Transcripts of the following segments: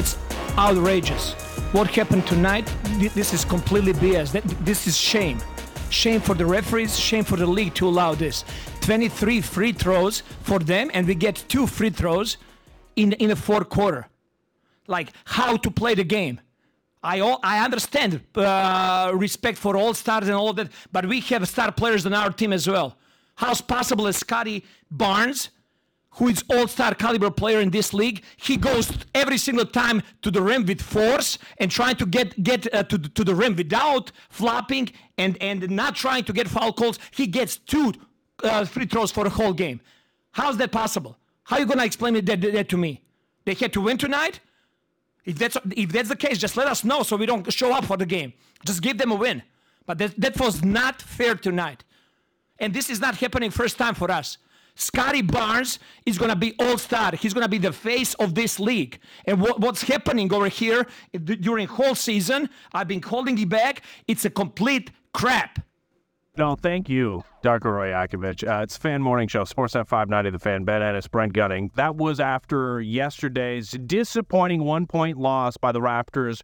That's outrageous. What happened tonight? This is completely BS. This is shame. Shame for the referees, shame for the league to allow this. 23 free throws for them, and we get two free throws in, in the fourth quarter. Like how to play the game. I, all, I understand uh, respect for all stars and all of that, but we have star players on our team as well. How's possible that Scottie Barnes, who is all-star caliber player in this league, he goes every single time to the rim with force and trying to get get uh, to, to the rim without flopping and and not trying to get foul calls. He gets two uh, free throws for the whole game. How's that possible? How are you gonna explain that, that, that to me? They had to win tonight. If that's if that's the case, just let us know so we don't show up for the game. Just give them a win. But that, that was not fair tonight. And this is not happening first time for us. Scottie Barnes is going to be all star. He's going to be the face of this league. And what, what's happening over here during whole season, I've been holding it back. It's a complete crap. No, thank you, Darko Rajakovic. Uh, it's Fan Morning Show, Sportsnet 590, The Fan, Ben Ennis, Brent Gunning. That was after yesterday's disappointing one-point loss by the Raptors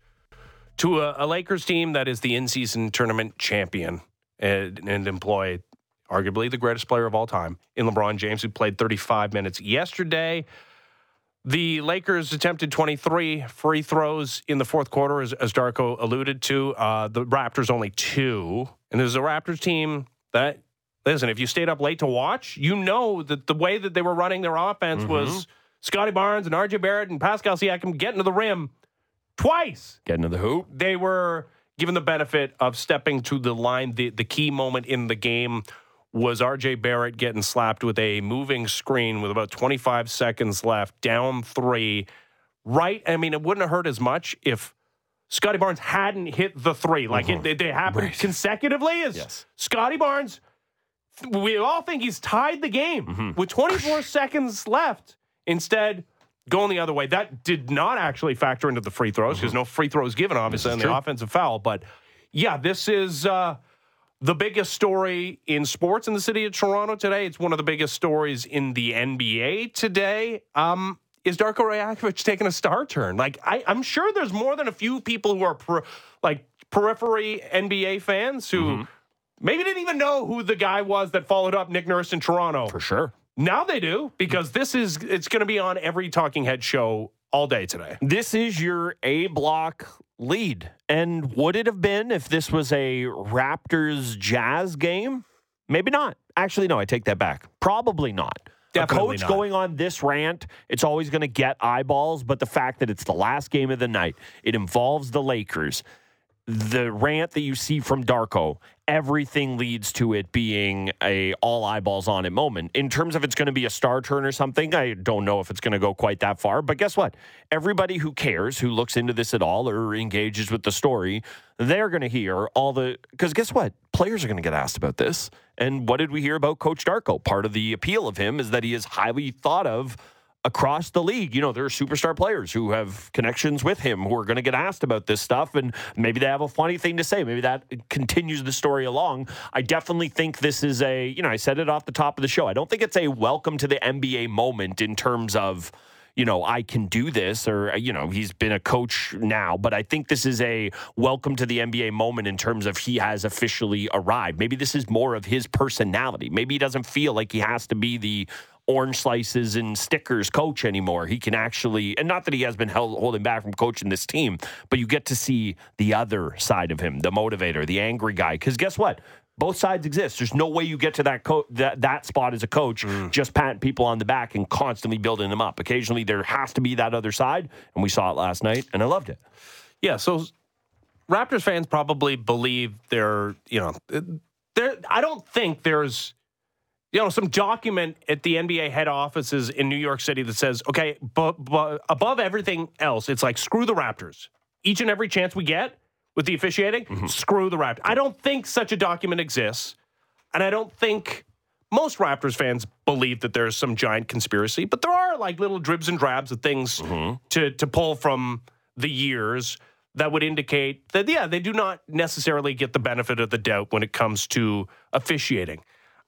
to a, a Lakers team that is the in-season tournament champion and, and employ arguably the greatest player of all time in LeBron James, who played 35 minutes yesterday. The Lakers attempted 23 free throws in the fourth quarter, as, as Darko alluded to. Uh, the Raptors only two. And there's a Raptors team that, listen, if you stayed up late to watch, you know that the way that they were running their offense mm-hmm. was Scottie Barnes and RJ Barrett and Pascal Siakam getting to the rim twice. Getting to the hoop. They were given the benefit of stepping to the line, the, the key moment in the game was RJ Barrett getting slapped with a moving screen with about 25 seconds left, down three. Right? I mean, it wouldn't have hurt as much if Scottie Barnes hadn't hit the three. Like mm-hmm. it, they happened right. consecutively. Yes. Scottie Barnes, we all think he's tied the game mm-hmm. with 24 seconds left. Instead, going the other way. That did not actually factor into the free throws because mm-hmm. no free throws given, obviously, on the offensive foul. But yeah, this is. Uh, the biggest story in sports in the city of Toronto today. It's one of the biggest stories in the NBA today. Um, is Darko Rajakovic taking a star turn? Like, I, am sure there's more than a few people who are per, like periphery NBA fans who mm-hmm. maybe didn't even know who the guy was that followed up Nick Nurse in Toronto. For sure. Now they do because this is it's going to be on every Talking Head show all day today. This is your A block lead. And would it have been if this was a Raptors Jazz game? Maybe not. Actually, no, I take that back. Probably not. Definitely a coach not. going on this rant, it's always going to get eyeballs, but the fact that it's the last game of the night, it involves the Lakers. The rant that you see from Darko everything leads to it being a all eyeballs on it moment. In terms of it's going to be a star turn or something, I don't know if it's going to go quite that far. But guess what? Everybody who cares, who looks into this at all or engages with the story, they're going to hear all the because guess what? Players are going to get asked about this. And what did we hear about Coach Darko? Part of the appeal of him is that he is highly thought of across the league. You know, there are superstar players who have connections with him who are going to get asked about this stuff, and maybe they have a funny thing to say. Maybe that continues the story along. I definitely think this is a, you know, I said it off the top of the show. I don't think it's a welcome to the NBA moment in terms of you know, I can do this, or, you know, he's been a coach now, but I think this is a welcome to the NBA moment in terms of he has officially arrived. Maybe this is more of his personality. Maybe he doesn't feel like he has to be the orange slices and stickers coach anymore. He can actually, and not that he has been held, holding back from coaching this team, but you get to see the other side of him, the motivator, the angry guy. Because guess what? Both sides exist. There's no way you get to that co- that, that spot as a coach mm. just patting people on the back and constantly building them up. Occasionally there has to be that other side, and we saw it last night, and I loved it. Yeah, so Raptors fans probably believe they're, you know, there. I don't think there's you know, some document at the NBA head offices in New York City that says, okay, but, but above everything else, it's like screw the Raptors. Each and every chance we get with the officiating, mm-hmm. screw the Raptors. I don't think such a document exists, and I don't think most Raptors fans believe that there's some giant conspiracy, but there are like little dribs and drabs of things mm-hmm. to to pull from the years that would indicate that yeah, they do not necessarily get the benefit of the doubt when it comes to officiating.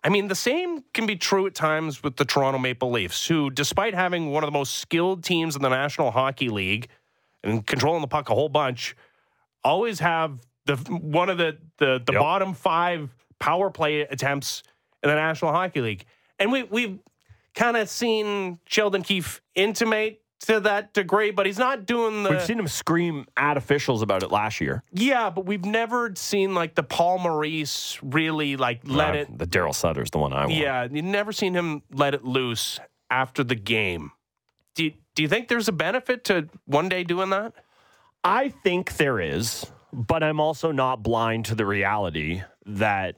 I mean, the same can be true at times with the Toronto Maple Leafs, who, despite having one of the most skilled teams in the National Hockey League, and controlling the puck a whole bunch, always have the one of the the, the Yep. bottom five power play attempts in the National Hockey League. And we we've kind of seen Sheldon Keefe intimate to that degree, but he's not doing the We've seen him scream at officials about it last year. yeah, but we've never seen like the Paul Maurice really like let Uh, it The Daryl Sutter's the one I want. yeah, you've never seen him let it loose after the game. Do you, do you think there's a benefit to one day doing that? I think there is, but I'm also not blind to the reality that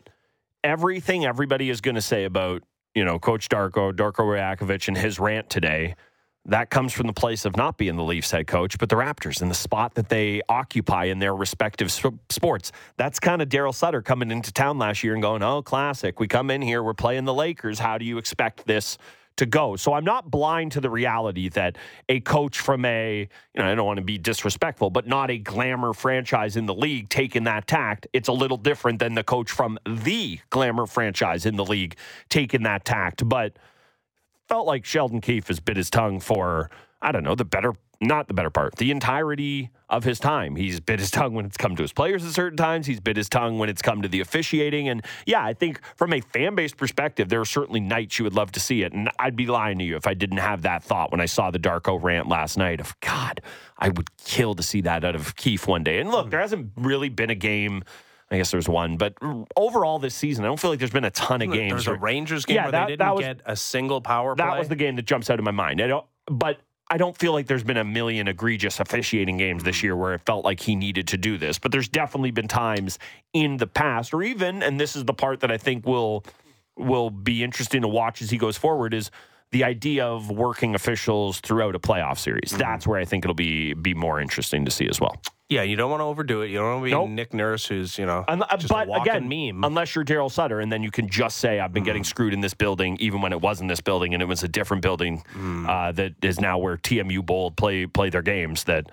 everything everybody is going to say about, you know, Coach Darko, Darko Rajakovic, and his rant today, that comes from the place of not being the Leafs head coach, but the Raptors and the spot that they occupy in their respective sp- sports. That's kind of Daryl Sutter coming into town last year and going, oh, classic. We come in here, we're playing the Lakers. How do you expect this to go. So I'm not blind to the reality that a coach from a, you know, I don't want to be disrespectful, but not a glamour franchise in the league taking that tact. It's a little different than the coach from the glamour franchise in the league taking that tact. But felt like Sheldon Keefe has bit his tongue for, I don't know, the better, not the better part, the entirety of his time. He's bit his tongue when it's come to his players at certain times. He's bit his tongue when it's come to the officiating. And yeah, I think from a fan base perspective, there are certainly nights you would love to see it. And I'd be lying to you if I didn't have that thought when I saw the Darko rant last night of, God, I would kill to see that out of Keefe one day. And look, there hasn't really been a game. I guess there's one, but overall this season, I don't feel like there's been a ton of games. There's a Rangers game Yeah, where that- they didn't was- get a single power play. that was the game that jumps out of my mind. I don't, but I don't feel like there's been a million egregious officiating games this year where it felt like he needed to do this. But there's definitely been times in the past, or even, and this is the part that I think will will be interesting to watch as he goes forward, is the idea of working officials throughout a playoff series. Mm-hmm. That's where I think it'll be be more interesting to see as well. Yeah, you don't want to overdo it. You don't want to be Nope. Nick Nurse, who's you know Un- uh, but again, meme. unless you're Daryl Sutter, and then you can just say, "I've been mm-hmm. getting screwed in this building, even when it wasn't this building, and it was a different building mm. uh, that is now where TMU Bold play play their games." That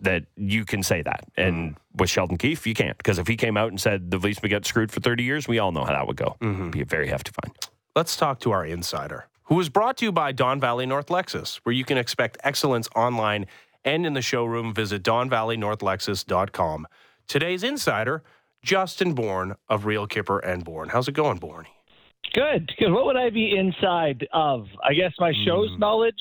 that you can say that, and mm. with Sheldon Keefe, you can't because if he came out and said the Leafs would get screwed for 30 years, we all know how that would go. it would Be a very hefty fine. Let's talk to our insider, who is brought to you by Don Valley North Lexus, where you can expect excellence online and in the showroom. Visit DonValleyNorthLexus.com. Today's insider, Justin Bourne of Real Kyper and Bourne. How's it going, Bourne? Good, good. What would I be inside of? I guess my show's Hmm. knowledge.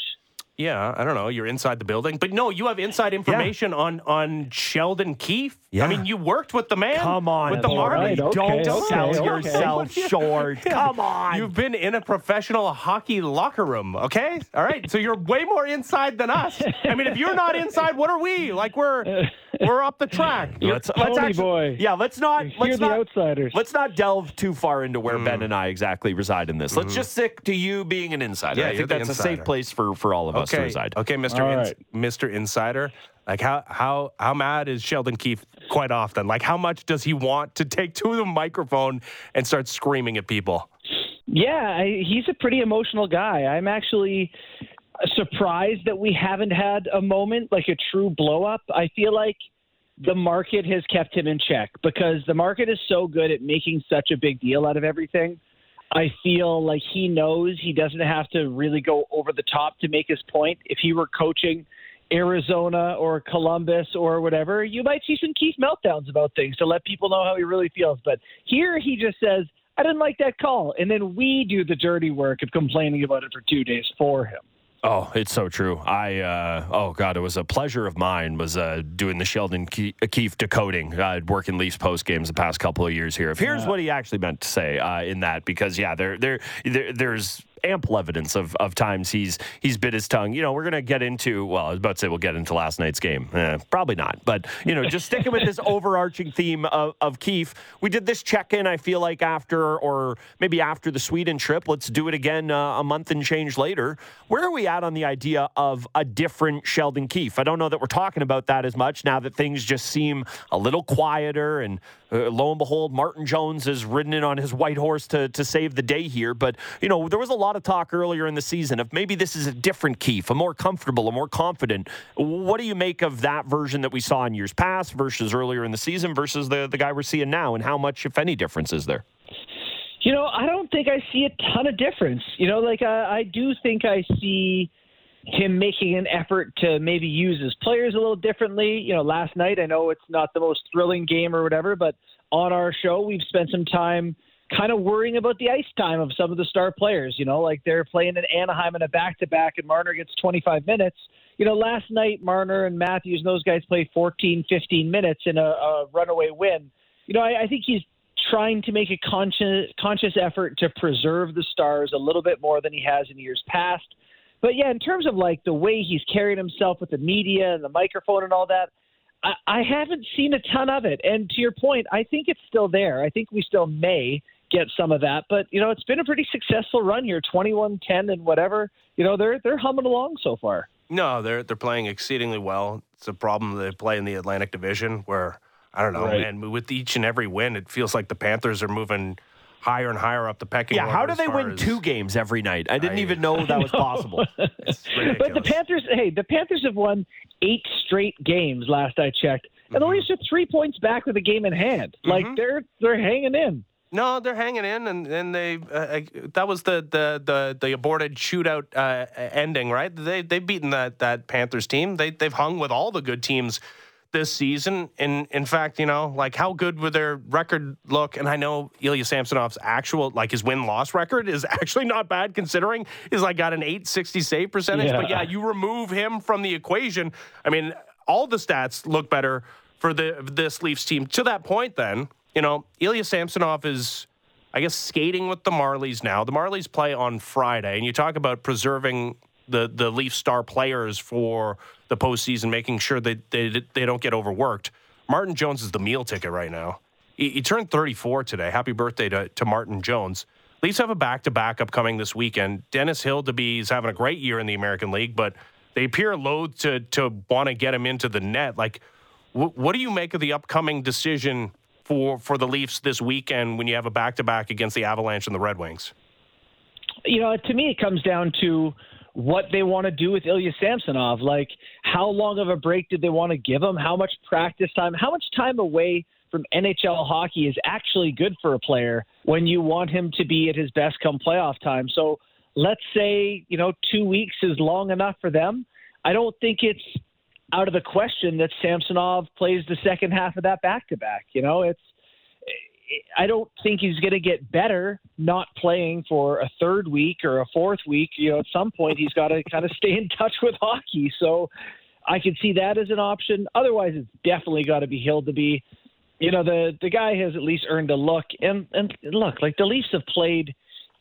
Yeah, I don't know. You're inside the building, but no, you have inside information on on Sheldon Keefe. Yeah. I mean, you worked with the man. Come on, with the All Marty. right, okay, don't okay, sell okay. yourself short. Come on, You've been in a professional hockey locker room, okay? All right. So you're way more inside than us. I mean, if you're not inside, what are we? Like we're we're up the track. let's, Pony boy. Yeah, let's not. You're let's the not. outsiders. Let's not delve too far into Mm. where Ben and I exactly reside in this. Let's just stick to you being an insider. Yeah, I think the that's a safe place for, for all of us to reside. Okay, Mr. All Ins- right. Mr. Insider. Like how how how mad is Sheldon Keefe quite often? Like how much does he want to take to the microphone and start screaming at people? Yeah, I, he's a pretty emotional guy. I'm actually surprised that we haven't had a moment like a true blow up. I feel like the market has kept him in check because the market is so good at making such a big deal out of everything. I feel like he knows he doesn't have to really go over the top to make his point. If he were coaching Arizona or Columbus or whatever, you might see some Keefe meltdowns about things to let people know how he really feels. But here he just says, I didn't like that call. And then we do the dirty work of complaining about it for two days for him. Oh, it's so true. I uh, oh god, it was a pleasure of mine was uh, doing the Sheldon Ke- Keefe decoding. Uh, working Leafs post games the past couple of years here. If here's what he actually meant to say uh, in that, because yeah, there there, there there's ample evidence of, of times he's he's bit his tongue. You know, we're gonna get into well, I was about to say we'll get into last night's game. Eh, probably not, but you know, just sticking with this overarching theme of, of Keefe. We did this check in. I feel like after or maybe after the Sweden trip. Let's do it again uh, a month and change later. Where are we at on the idea of a different Sheldon Keefe? I don't know that we're talking about that as much now that things just seem a little quieter. And uh, lo and behold, Martin Jones has ridden in on his white horse to, to save the day here. But, you know, there was a lot of talk earlier in the season of maybe this is a different Keefe, a more comfortable, a more confident. What do you make of that version that we saw in years past versus earlier in the season versus the, the guy we're seeing now? And how much, if any, difference is there? You know, I don't think I see a ton of difference. You know, like I, I do think I see him making an effort to maybe use his players a little differently. You know, last night I know it's not the most thrilling game or whatever, but on our show we've spent some time kind of worrying about the ice time of some of the star players. You know, like they're playing in Anaheim in a back to back, and Marner gets 25 minutes. You know, last night Marner and Matthews and those guys played 14, 15 minutes in a, a runaway win. You know, I, I think he's trying to make a conscious conscious effort to preserve the stars a little bit more than he has in years past. But yeah, in terms of like the way he's carried himself with the media and the microphone and all that, I, I haven't seen a ton of it. And to your point, I think it's still there. I think we still may get some of that. But you know, it's been a pretty successful run here, 21-10 and whatever. You know, they're they're humming along so far. No, they're they're playing exceedingly well. It's a problem they play in the Atlantic Division where I don't know, Right. and with each and every win, it feels like the Panthers are moving higher and higher up the pecking Yeah, order. how do they win as- two games every night? I didn't I- even know that was possible. But the. Panthers, hey, the Panthers have won eight straight games. Last I checked, and the Leafs are three points back with a game in hand. Like they're they're hanging in. No, they're hanging in, and and they uh, that was the the the, the aborted shootout uh, ending, right? They they've beaten that that Panthers team. They they've hung with all the good teams this season. And in fact, you know, like how good would their record look? And I know Ilya Samsonov's actual like his win loss record is actually not bad considering he's like got an eight sixty save percentage. But Yeah. yeah, you remove him from the equation. I mean, all the stats look better for the this Leafs team. To that point, then you know, Ilya Samsonov is, I guess, skating with the Marlies now. The Marlies play on Friday, and you talk about preserving the the Leaf star players for the postseason, making sure that they they don't get overworked. Martin Jones is the meal ticket right now. He, he turned 34 today. Happy birthday to, to Martin Jones. Leafs have a back to back upcoming this weekend. Dennis Hildeby is having a great year in the American League, but they appear loath to to want to get him into the net. Like, wh- what do you make of the upcoming decision for for the Leafs this weekend when you have a back to back against the Avalanche and the Red Wings? you know, to me, it comes down to what they want to do with Ilya Samsonov. Like, how long of a break did they want to give him? How much practice time? How much time away from NHL hockey is actually good for a player when you want him to be at his best come playoff time? So let's say, you know, two weeks is long enough for them. I don't think it's out of the question that Samsonov plays the second half of that back to back. You know, it's I don't think he's going to get better not playing for a third week or a fourth week. You know, at some point he's got to kind of stay in touch with hockey. So I could see that as an option. Otherwise, it's definitely got to be Hildeby. You know, the the guy has at least earned a look. And and look, like the Leafs have played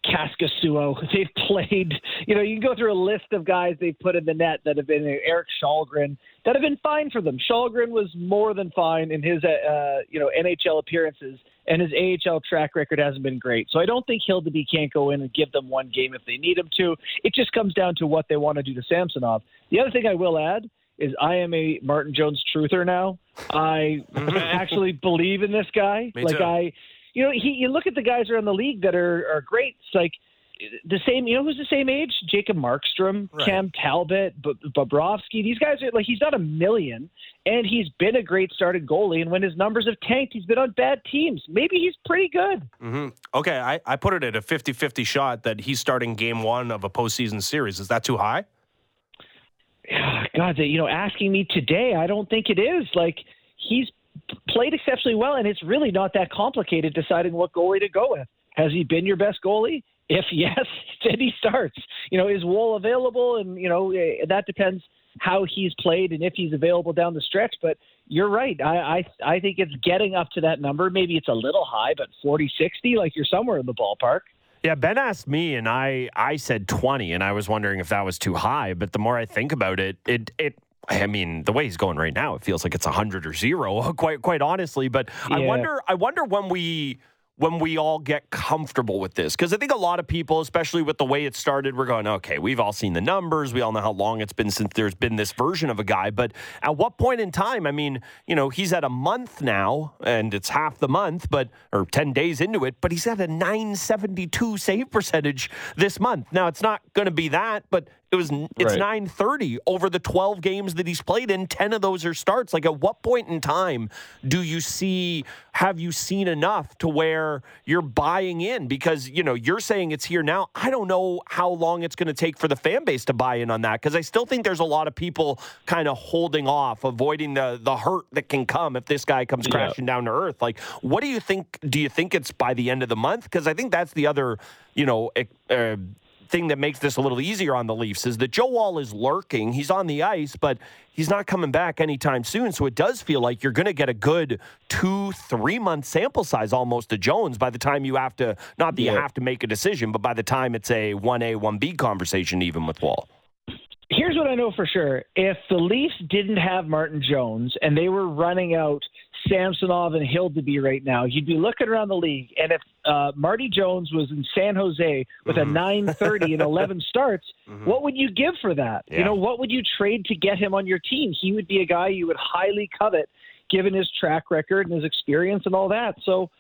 Kaskisuo. They've played, you know, you can go through a list of guys they've put in the net that have been Erik Källgren that have been fine for them. Shalgren was more than fine in his, uh, you know, NHL appearances, and his AHL track record hasn't been great. So I don't think Hildeby can't go in and give them one game if they need him to. It just comes down to what they want to do to Samsonov. The other thing I will add is I am a Martin Jones truther now. I actually believe in this guy. Me like too. I you know, he you look at the guys around the league that are are great. It's like the same. You know, who's the same age? Jacob Markstrom, Right. Cam Talbot, B- Bobrovsky. These guys are like he's not a million, and he's been a great starting goalie. And when his numbers have tanked, he's been on bad teams. Maybe he's pretty good. hmm Okay, I, I put it at a 50 50 shot that he's starting game one of a postseason series. Is that too high? God, you know, asking me today, I don't think it is. Like he's played exceptionally well, and it's really not that complicated deciding what goalie to go with. Has he been your best goalie? If yes, then he starts. You know, is Woll available? And you know, eh, that depends how he's played and if he's available down the stretch. But you're right. I I, I think it's getting up to that number. Maybe it's a little high, but 40, 60, like you're somewhere in the ballpark. Yeah, Ben asked me, and I I said twenty, and I was wondering if that was too high. But the more I think about it, it it. I mean, the way he's going right now, it feels like it's hundred or zero. Quite quite honestly, but I wonder I wonder when we when we all get comfortable with this because I think a lot of people, especially with the way it started, we're going, okay, we've all seen the numbers, we all know how long it's been since there's been this version of a guy. But at what point in time? I mean, you know, he's at a month now, and it's half the month, but or ten days into it, but he's at a nine seventy two save percentage this month. Now it's not going to be that, but It was it's right. 9:30 over the 12 games that he's played in. 10 of those are starts. Like at what point in time do you see have you seen enough to where you're buying in because you know you're saying it's here now. I don't know how long it's going to take for the fan base to buy in on that because I still think there's a lot of people kind of holding off, avoiding the the hurt that can come if this guy comes crashing yeah. down to earth. Like what do you think do you think it's by the end of the month because I think that's the other, you know, uh, thing that makes this a little easier on the Leafs is that Joe Woll is lurking. He's on the ice, but he's not coming back anytime soon. So it does feel like you're going to get a good two, three month sample size almost to Jones by the time you have to, not that yeah. you have to make a decision, but by the time it's a 1A, 1B conversation, even with Woll. Here's what I know for sure. If the Leafs didn't have Martin Jones and they were running out Samsonov and Hildeby right now, you'd be looking around the league, and if uh, Marty Jones was in San Jose with mm-hmm. a 9:30 and 11 starts, mm-hmm. what would you give for that? Yeah. You know, what would you trade to get him on your team? He would be a guy you would highly covet, given his track record and his experience and all that. So,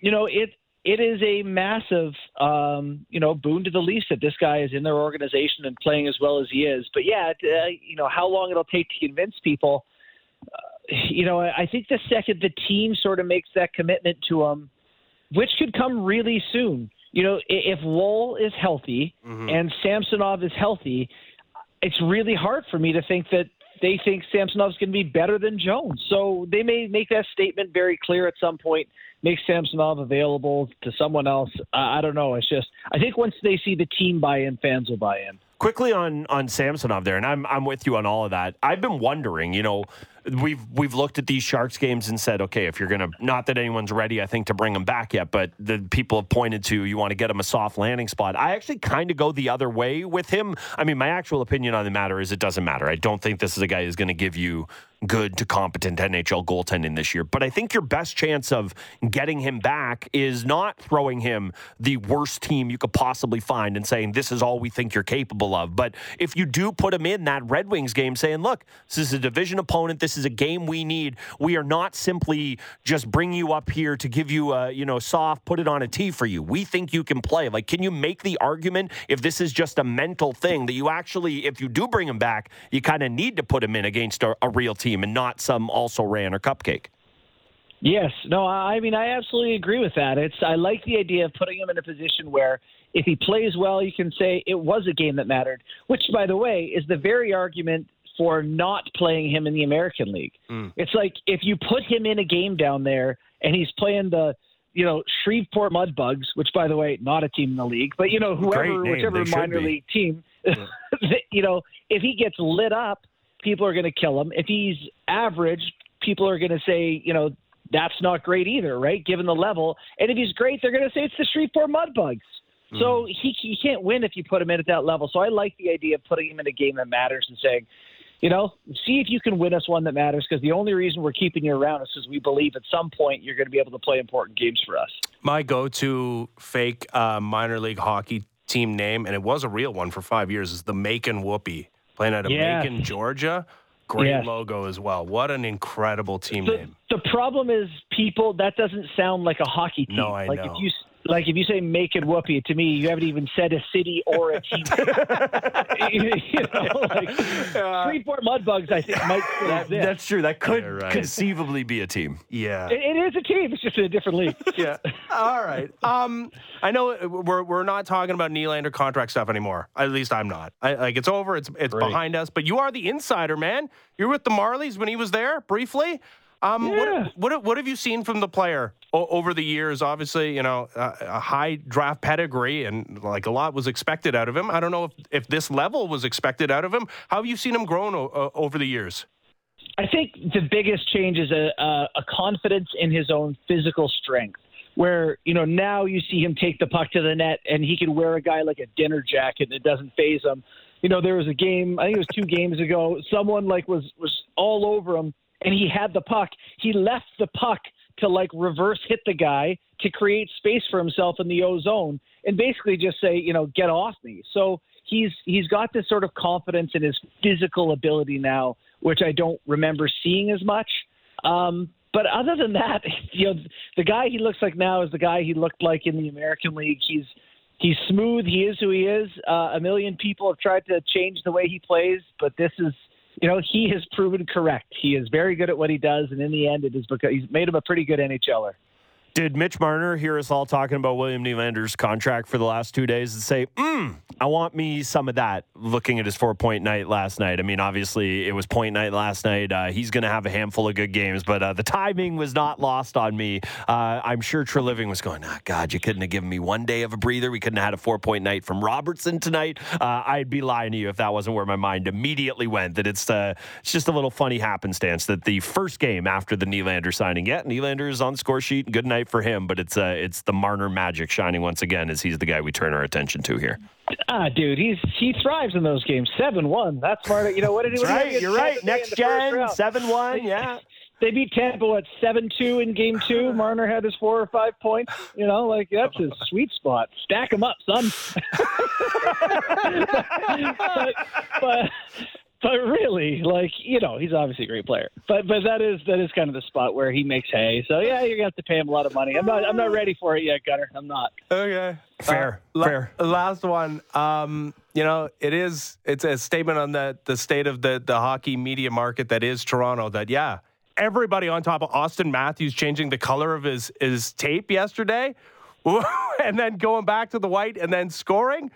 you know, it it is a massive, um, you know, boon to the Leafs that this guy is in their organization and playing as well as he is. But yeah, uh, you know, how long it'll take to convince people you know, I think the second the team sort of makes that commitment to him, which could come really soon. You know, if Woll is healthy mm-hmm. and Samsonov is healthy, it's really hard for me to think that they think Samsonov's going to be better than Jones. So they may make that statement very clear at some point, make Samsonov available to someone else. I don't know. It's just I think once they see the team buy in, fans will buy in. Quickly on on Samsonov there, and I'm I'm with you on all of that. I've been wondering, you know, we've we've looked at these Sharks games and said, okay, if you're gonna not that anyone's ready, I think to bring him back yet, but the people have pointed to you want to get him a soft landing spot. I actually kind of go the other way with him. I mean, my actual opinion on the matter is it doesn't matter. I don't think this is a guy who's going to give you good to competent NHL goaltending this year. But I think your best chance of getting him back is not throwing him the worst team you could possibly find and saying, this is all we think you're capable of. But if you do put him in that Red Wings game saying, look, this is a division opponent, this is a game we need. We are not simply just bring you up here to give you a, you know, soft, put it on a tee for you. We think you can play. Like, can you make the argument if this is just a mental thing that you actually, if you do bring him back, you kind of need to put him in against a, a real team? team and not some also ran or cupcake. Yes, no, I mean I absolutely agree with that. It's I like the idea of putting him in a position where if he plays well, you can say it was a game that mattered. Which, by the way, is the very argument for not playing him in the American League. Mm. It's like if you put him in a game down there and he's playing the you know Shreveport Mudbugs, which by the way, not a team in the league, but you know whoever whichever minor league team, yeah. you know if he gets lit up people are going to kill him. If he's average, people are going to say, you know, that's not great either, right? Given the level. And if he's great, they're going to say it's the Shreveport Mudbugs. Mm. So he, he can't win if you put him in at that level. So I like the idea of putting him in a game that matters and saying, you know, see if you can win us one that matters because the only reason we're keeping you around is because we believe at some point you're going to be able to play important games for us. My go to fake uh, minor league hockey team name, and it was a real one for five years, is the Macon Whoopee playing out of yeah. Macon, Georgia. Great yeah. logo as well. What an incredible team the, name. The problem is, people, that doesn't sound like a hockey team. No, I like know. If you, like if you say make it whoopee to me, you haven't even said a city or a team. you know, like uh, Shreveport Mudbugs, I think might that, That's true. That could right. conceivably be a team. Yeah, it, it is a team. It's just in a different league. yeah. All right. Um, I know we're we're not talking about Nylander contract stuff anymore. At least I'm not. I, like it's over. It's it's right. behind us. But you are the insider, man. You're with the Marlies when he was there briefly. Um, yeah. what, what, what have you seen from the player o- over the years? Obviously, you know, uh, a high draft pedigree and like a lot was expected out of him. I don't know if, if this level was expected out of him. How have you seen him grown o- over the years? I think the biggest change is a, a, a confidence in his own physical strength where you know now you see him take the puck to the net and he can wear a guy like a dinner jacket and it doesn't phase him. You know, there was a game I think it was two games ago. Someone like was was all over him and he had the puck. He left the puck to like reverse hit the guy to create space for himself in the O zone and basically just say, you know, get off me. So he's he's got this sort of confidence in his physical ability now, which I don't remember seeing as much. Um, but other than that, you know, the guy he looks like now is the guy he looked like in the American League. He's he's smooth. He is who he is. Uh, a million people have tried to change the way he plays, but this is, you know, he has proven correct. He is very good at what he does, and in the end, it is because he's made him a pretty good NHLer. Did Mitch Marner hear us all talking about William Nylander's contract for the last two days and say, mm, I want me some of that looking at his four point night last night? I mean, obviously, it was point night last night. Uh, he's going to have a handful of good games, but uh, the timing was not lost on me. Uh, I'm sure Treliving was going, oh, God, you couldn't have given me one day of a breather. We couldn't have had a four point night from Robertson tonight. Uh, I'd be lying to you if that wasn't where my mind immediately went. That it's, uh, it's just a little funny happenstance that the first game after the Nylander signing, yeah, Nylander is on score sheet. Good night for him, but it's uh, it's the Marner magic shining once again as he's the guy we turn our attention to here. Ah, dude, he's he thrives in those games. Seven one. That's smart. You know what did he? right. You're right. Next gen seven one. Yeah. They beat Tampa at seven two in game two. Marner had his four or five points. You know, like that's his sweet spot. Stack him up, son. but, but but really, like you know, he's obviously a great player. But but that is that is kind of the spot where he makes hay. So yeah, you're gonna have to pay him a lot of money. I'm not I'm not ready for it yet, Gunner. I'm not. Okay, fair, uh, fair. La- last one. Um, you know, it is it's a statement on the the state of the the hockey media market that is Toronto. That yeah, everybody on top of Auston Matthews changing the color of his his tape yesterday, and then going back to the white and then scoring.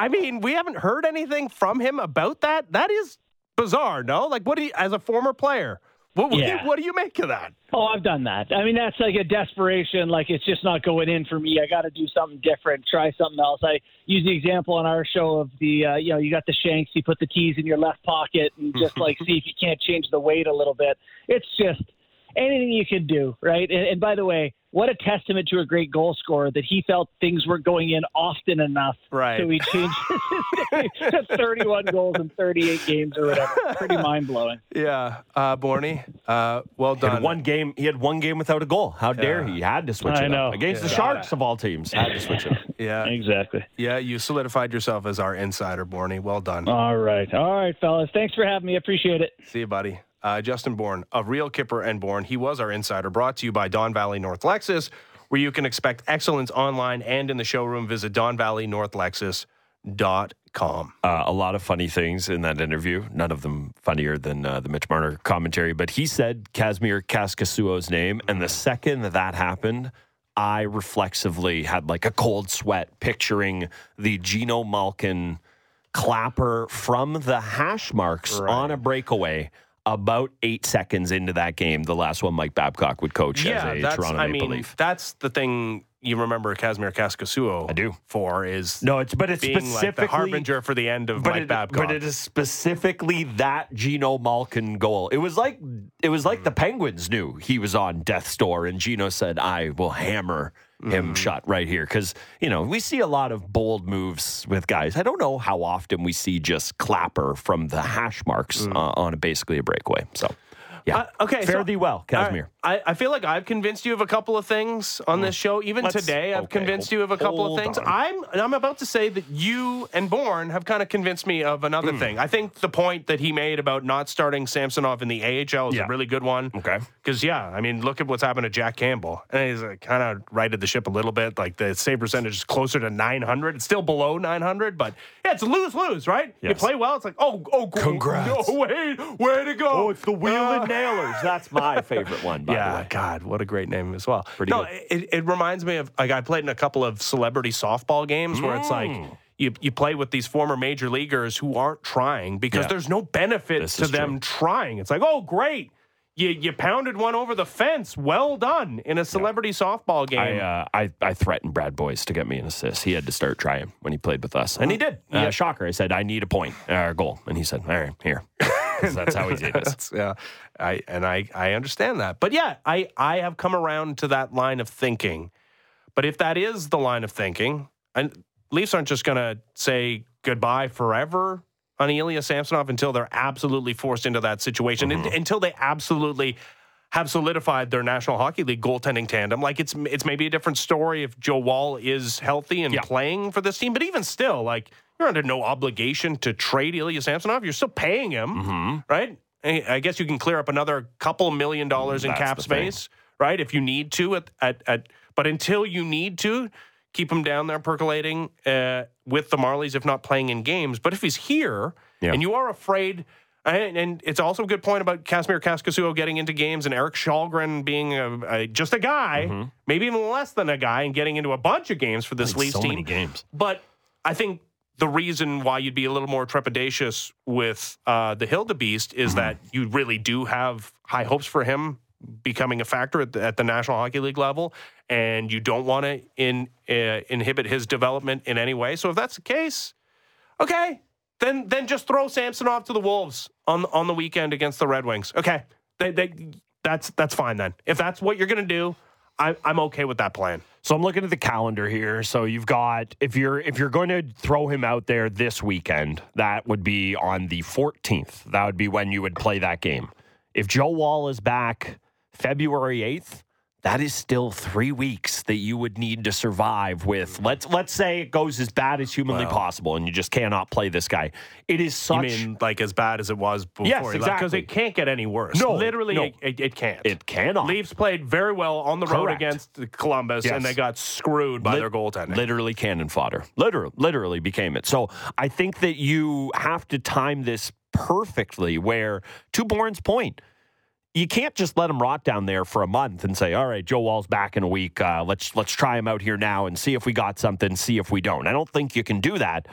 I mean, we haven't heard anything from him about that. That is bizarre, no? Like, what do you, as a former player, what, what, yeah. do, what do you make of that? Oh, I've done that. I mean, that's like a desperation. Like, it's just not going in for me. I got to do something different, try something else. I use the example on our show of the, uh, you know, you got the shanks, you put the keys in your left pocket and just like see if you can't change the weight a little bit. It's just anything you can do, right? And, and by the way, what a testament to a great goal scorer that he felt things weren't going in often enough. Right. So he changed to 31 goals in 38 games or whatever. Pretty mind blowing. Yeah. Uh, Borny, uh, well done. He had one game. He had one game without a goal. How dare he? he? Had to switch I it know. up against Yeah. the Sharks of all teams. Had to switch it. up. Yeah. Exactly. Yeah. You solidified yourself as our insider, Borny. Well done. All right. All right, fellas. Thanks for having me. Appreciate it. See you, buddy. Uh, Justin Bourne of Real Kyper and Bourne. He was our insider, brought to you by Don Valley North Lexus, where you can expect excellence online and in the showroom. Visit donvalleynorthlexus.com. Uh, a lot of funny things in that interview. None of them funnier than uh, the Mitch Marner commentary. But he said Kasimir Kaskisuo's name, and the second that that happened, I reflexively had like a cold sweat picturing the Geno Malkin clapper from the hash marks Right. on a breakaway. About eight seconds into that game, the last one Mike Babcock would coach Yeah, as a that's, Toronto I Maple mean, Leaf. that's the thing you remember Kasimir Kaskisuo I do. for is No, it's but it's being like specifically the harbinger for the end of but Mike it, Babcock. but it is specifically that Geno Malkin goal. It was like it was like the mm-hmm. Penguins knew he was on death's door, and Geno said, "I will hammer him shot right here." Because you know we see a lot of bold moves with guys. I don't know how often we see just clapper from the hash marks uh, on a, basically a breakaway. So. Yeah. Uh, okay, Fare so- thee well, Kasimir. I, I feel like I've convinced you of a couple of things on this show. Even Let's- today, I've okay, convinced you of a couple of things. on. I'm I'm about to say that you and Bourne have kind of convinced me of another thing. I think the point that he made about not starting Samsonov in the AHL is Yeah. a really good one. Okay. Because yeah, I mean, look at what's happened to Jack Campbell, and he's uh, kind of righted the ship a little bit. Like the save percentage is closer to 900. It's still below 900, but yeah, it's a lose lose, right? You play well, it's like oh oh. Congrats. No way, way to go! Oh, it's the Wheel Uh, and Nailers. That's my favorite one, by the yeah, way. God, what a great name as well. Pretty no, good. It, it reminds me of like I played in a couple of celebrity softball games where it's like Mm. you you play with these former major leaguers who aren't trying because Yeah. there's no benefit This to them trying. It's like, oh, great. You, you pounded one over the fence. Well done in a celebrity softball game. I, uh, I I threatened Brad Boyes to get me an assist. He had to start trying when he played with us, and he did. Uh, Shocker! I said I need a point, uh, goal, and he said, "All right, here." 'Cause that's how he it is. That's- yeah, I and I I understand that, but yeah, I I have come around to that line of thinking. But if that is the line of thinking, and Leafs aren't just going to say goodbye forever on Ilya Samsonov until they're absolutely forced into that situation, Mm-hmm. until they absolutely have solidified their National Hockey League goaltending tandem. Like it's it's maybe a different story if Joe Woll is healthy and Yeah. playing for this team, but even still, like you're under no obligation to trade Ilya Samsonov. You're still paying him, Mm-hmm. right? I guess you can clear up another couple million dollars in That's cap the thing. space, right? If you need to at, at at but until you need to, keep him down there percolating uh, with the Marlies, if not playing in games. But if he's here Yeah. and you are afraid, and, and it's also a good point about Kasimir Kaskisuo getting into games and Erik Källgren being a, a, just a guy, Mm-hmm. maybe even less than a guy, and getting into a bunch of games for this Played Leafs so team. many games. But I think the reason why you'd be a little more trepidatious with uh, the Hilda Beast is that you really do have high hopes for him becoming a factor at the, at the National Hockey League level, and you don't want to in, uh, inhibit his development in any way. So if that's the case, okay, then then just throw Samsonov to the Wolves on on the weekend against the Red Wings. Okay, they, they, that's that's fine then. If that's what you're to do, I, I'm okay with that plan. So I'm looking at the calendar here. So you've got if you're if you're going to throw him out there this weekend, that would be on the 14th. That would be when you would play that game. If Joe Woll is back February 8th, that is still 3 weeks that you would need to survive with. Mm. Let's let's say it goes as bad as humanly possible and you just cannot play this guy. It is You such mean like as bad as it was before? Yes, he left? Because it can't get any worse. No, literally, no. It, it, it can't. it cannot. Leafs played very well on the road against Columbus, Yes. and they got screwed by Lit- their goaltending. Literally cannon fodder. Literally, literally became it. So I think that you have to time this perfectly. Where to Bourne's point, you can't just let him rot down there for a month and say, "All right, Joe Woll's back in a week. Uh, let's let's try him out here now and see if we got something. See if we don't." I don't think you can do that.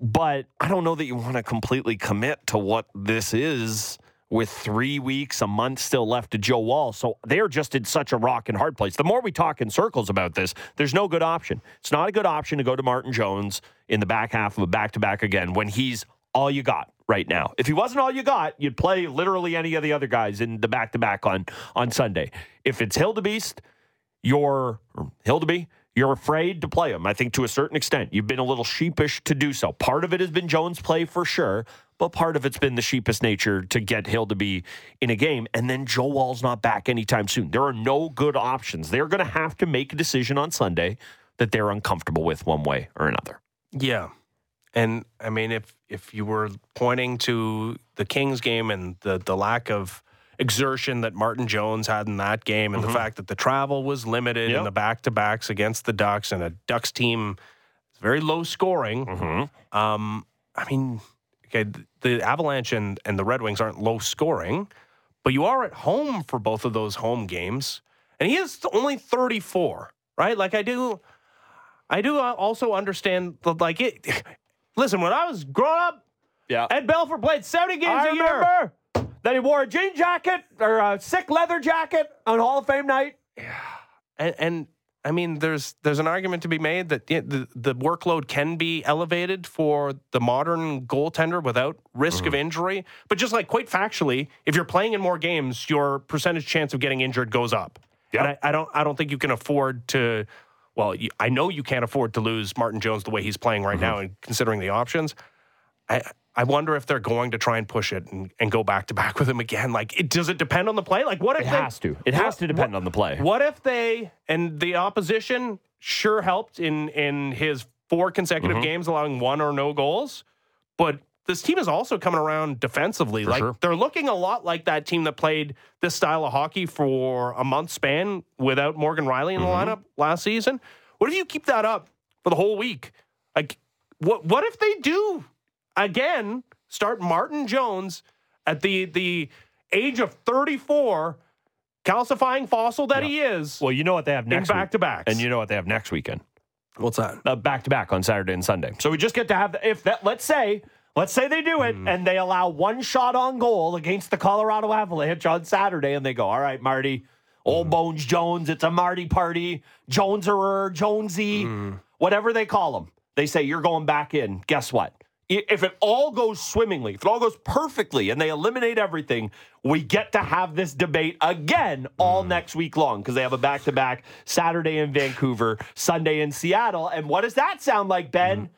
But I don't know that you want to completely commit to what this is with three weeks, a month still left to Joe Woll. So they're just in such a rock and hard place. The more we talk in circles about this, there's no good option. It's not a good option to go to Martin Jones in the back half of a back to back again when he's all you got right now. If he wasn't all you got, you'd play literally any of the other guys in the back to back on on Sunday. If it's Hildebeest, you're Hildeby, you're afraid to play him. I think to a certain extent, you've been a little sheepish to do so. Part of it has been Jones' play for sure, but part of it's been the sheepish nature to get Hildeby in a game. And then Joe Woll's not back anytime soon. There are no good options. They're going to have to make a decision on Sunday that they're uncomfortable with one way or another. Yeah. And I mean, if if you were pointing to the Kings game and the the lack of exertion that Martin Jones had in that game, and the fact that the travel was limited Yep. and the back to backs against the Ducks and a Ducks team is very low scoring. Um, I mean, okay, th- the Avalanche and, and the Red Wings aren't low scoring, but you are at home for both of those home games, and he is only thirty four, right? Like I do. I do uh, also understand like it. Listen, when I was growing up, Yeah. Ed Belfour played seventy games I a year. remember that he wore a jean jacket or a sick leather jacket on Hall of Fame night. And, and I mean, there's there's an argument to be made that yeah, the the workload can be elevated for the modern goaltender without risk Mm-hmm. of injury. But just like quite factually, if you're playing in more games, your percentage chance of getting injured goes up. Yep. And I, I don't I don't think you can afford to. Well, you, I know you can't afford to lose Martin Jones the way he's playing right Mm-hmm. now, and considering the options. I I wonder if they're going to try and push it and, and go back to back with him again. Like, it, does it depend on the play? Like, what if It they- has to. It has to depend on the play. What if they and the opposition sure helped in in his four consecutive Mm-hmm. games, allowing one or no goals, but this team is also coming around defensively. like sure. they're looking a lot like that team that played this style of hockey for a month span without Morgan Rielly in the Mm-hmm. lineup last season. What if you keep that up for the whole week? Like, what what if they do again start Martin Jones at the the age of 34, calcifying fossil that he is Well, you know what they have next back to back, And you know what they have next weekend? what's that? Uh, back to back on Saturday and Sunday. So we just get to have if that. Let's say. Let's say they do it Hmm. and they allow one shot on goal against the Colorado Avalanche on Saturday, and they go, "All right, Marty, old Hmm. Bones Jones, it's a Marty party, Joneserer, Jonesy, Hmm. whatever they call them." They say you're going back in. Guess what? If it all goes swimmingly, if it all goes perfectly, and they eliminate everything, we get to have this debate again all next week long because they have a back to back Saturday in Vancouver, Sunday in Seattle. And what does that sound like, Ben?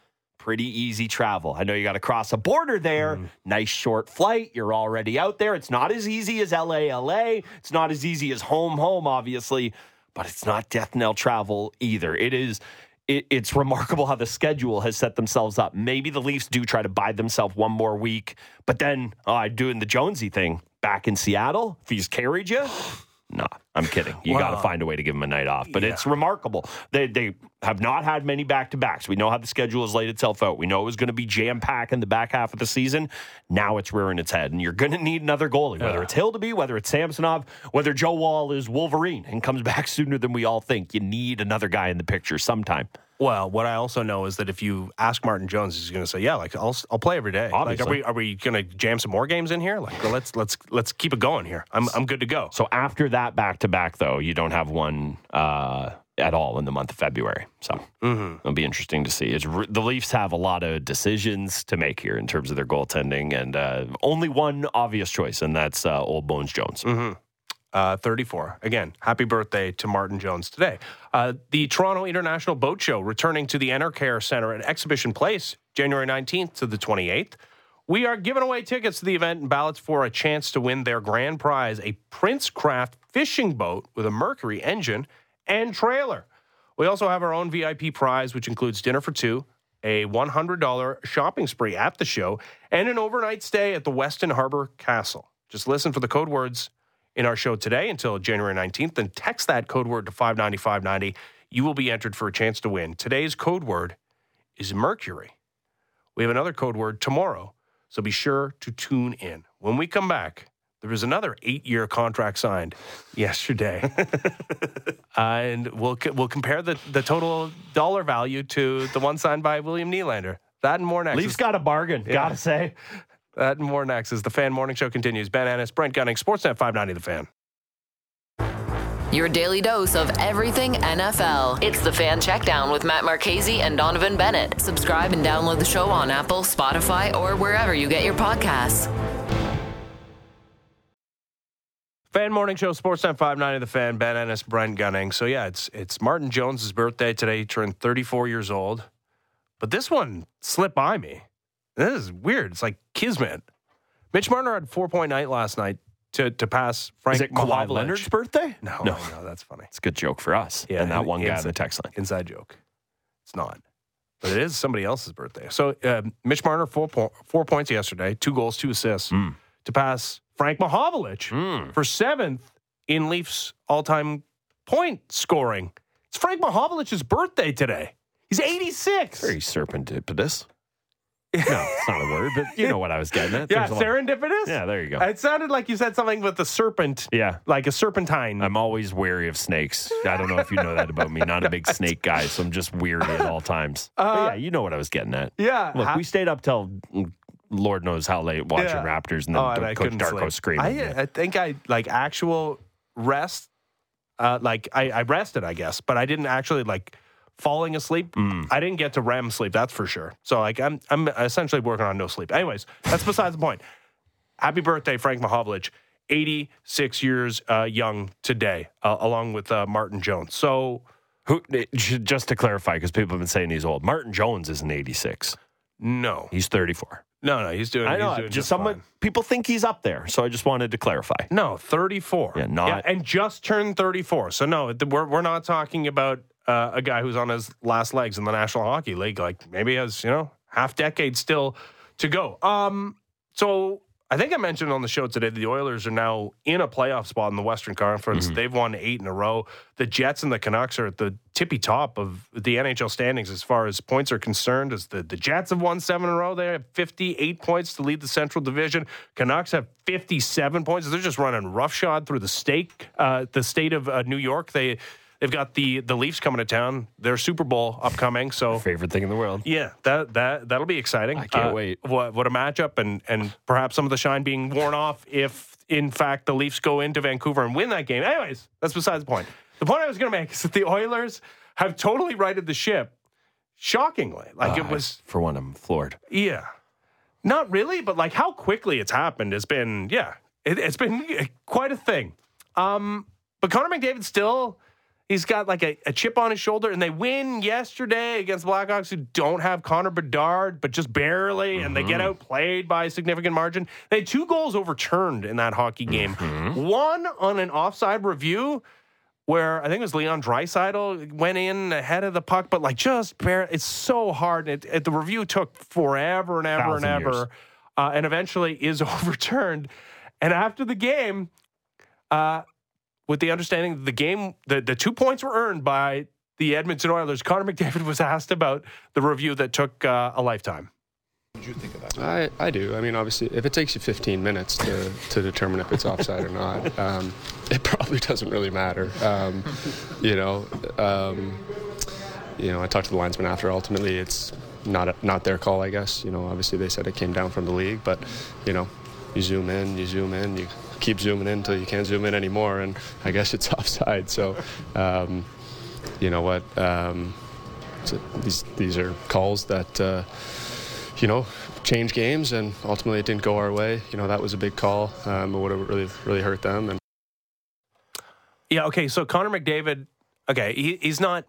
Pretty easy travel. I know you got to cross a border there. Mm-hmm. Nice short flight. You're already out there. It's not as easy as LA, LA. It's not as easy as home, home, obviously, but it's not death knell travel either. It is. It, it's remarkable how the schedule has set themselves up. Maybe the Leafs do try to buy themselves one more week, but then oh, I'm doing the Jonesy thing back in Seattle. If he's carried you, No, I'm kidding. You got to find a way to give them a night off. But Yeah. it's remarkable. They they have not had many back to backs. We know how the schedule has laid itself out. We know it was going to be jam packed in the back half of the season. Now it's rearing its head, and you're going to need another goalie, whether it's Hildeby, whether it's Samsonov, whether Joe Woll is Wolverine and comes back sooner than we all think. You need another guy in the picture sometime. Well, what I also know is that if you ask Martin Jones, he's going to say, "Yeah, like I'll I'll play every day." Like, are Obviously. we are we going to jam some more games in here? Like, well, let's let's let's keep it going here. I'm I'm good to go. So after that back to back, though, you don't have one uh, at all in the month of February. So it'll be interesting to see. It's, the Leafs have a lot of decisions to make here in terms of their goaltending, and uh, only one obvious choice, and that's uh, Old Bones Jones. Uh, 34. Again, happy birthday to Martin Jones today. Uh, the Toronto International Boat Show returning to the Enercare Center at Exhibition Place, January 19th to the 28th. We are giving away tickets to the event and ballots for a chance to win their grand prize, a Princecraft fishing boat with a Mercury engine and trailer. We also have our own VIP prize, which includes dinner for two, a $100 shopping spree at the show, and an overnight stay at the Westin Harbor Castle. Just listen for the code words in our show today until January 19th, then text that code word to 59590. You will be entered for a chance to win. Today's code word is Mercury. We have another code word tomorrow, so be sure to tune in. When we come back, there was another eight-year contract signed yesterday, uh, and we'll we'll compare the, the total dollar value to the one signed by William Nylander. That and more next. Leafs got a bargain, gotta say. That and more next as the Fan Morning Show continues. Ben Ennis, Brent Gunning, Sportsnet 590 The Fan. Your daily dose of everything NFL. It's the Fan Checkdown with Matt Marchese and Donovan Bennett. Subscribe and download the show on Apple, Spotify, or wherever you get your podcasts. Fan Morning Show, Sportsnet 590 The Fan, Ben Ennis, Brent Gunning. So yeah, it's it's Martin Jones' birthday today. He turned 34 years old. But this one slipped by me. This is weird. It's like Kismet. Mitch Marner had 4.9 last night to, to pass Frank Is it Kawhi. Leonard's birthday? No, No. no, that's funny. It's a good joke for us. Yeah, and that one guy in the text line. Inside joke. It's not. But it is somebody else's birthday. So uh, Mitch Marner, four, po- four points yesterday, two goals, two assists Hmm. to pass Frank Mahovlich for seventh in Leafs all time point scoring. It's Frank Mahovlich's birthday today. He's 86. Very serpentipitous. No, it's not a word, but you know what I was getting at. yeah, There's a lot- serendipitous? Yeah, there you go. It sounded like you said something with the serpent, yeah. like a serpentine. I'm always wary of snakes. I don't know if you know that about me. Not a big snake guy, so I'm just weary at all times. but yeah, you know what I was getting at. yeah. Look, we stayed up till Lord knows how late watching Yeah. Raptors and then Oh, and Coach Darko sleep. screaming. I, I think I like actual rest. Uh, like I, I rested, I guess, but I didn't actually like falling asleep. Mm. I didn't get to REM sleep, that's for sure. So like I'm I'm essentially working on no sleep. Anyways, that's besides the point. Happy birthday, Frank Mahovlich, 86 years uh, young today, uh, along with uh, Martin Jones. So Who, eh, just to clarify, because people have been saying he's old. Martin Jones isn't 86. no, He's 34. no, no, he's doing. I know. doing just someone people think he's up there, so I just wanted to clarify. No, 34. Yeah, not- and just turned 34. So no, we're we're not talking about uh, a guy who's on his last legs in the National Hockey League. Like maybe has you know half decade still to go. Um, so I think I mentioned on the show today that the Oilers are now in a playoff spot in the Western Conference. They've won eight in a row. The Jets and the Canucks are at the tippy top of the NHL standings as far as points are concerned. As the, the Jets have won seven in a row, they have 58 points to lead the Central Division. Canucks have 57 points. They're just running roughshod through the state, uh, the state of uh, New York. They they've got the the Leafs coming to town. Their Super Bowl upcoming, so Favorite thing in the world. yeah, that that that'll be exciting. I can't Uh, wait. What what a matchup, and and perhaps some of the shine being worn off if in fact the Leafs go into Vancouver and win that game. Anyways, that's besides the point. The point I was going to make is that the Oilers have totally righted the ship. Shockingly, like it Uh, was, for one, I'm floored. yeah, not really, but like how quickly it's happened has been, yeah, it, it's been quite a thing. Um, but Connor McDavid still, he's got like a, a chip on his shoulder, and they win yesterday against the Blackhawks, who don't have Connor Bedard, but just barely, and they get outplayed by a significant margin. They had two goals overturned in that hockey game. One on an offside review. Where I think it was Leon Draisaitl went in ahead of the puck, but like just bare. It's so hard. It, it, the review took forever and ever and Thousand ever, uh, and eventually is overturned. And after the game, uh, with the understanding that the game, the, the two points were earned by the Edmonton Oilers. Connor McDavid was asked about the review that took uh, a lifetime. What did you think of that? I, I do. I mean, obviously, if it takes you 15 minutes to, to determine if it's offside or not, um, it probably doesn't really matter. Um, you know, um, you know, I talked to the linesman after. Ultimately, it's not not their call, I guess. You know, obviously they said it came down from the league, but you know, you zoom in, you zoom in, you keep zooming in until you can't zoom in anymore, and I guess it's offside. So, um, you know what? Um, so these these are calls that. Uh, you know, change games, and ultimately it didn't go our way. You know, that was a big call. Um, it would have really, really hurt them. And yeah, okay. So Connor McDavid, okay, he, he's not,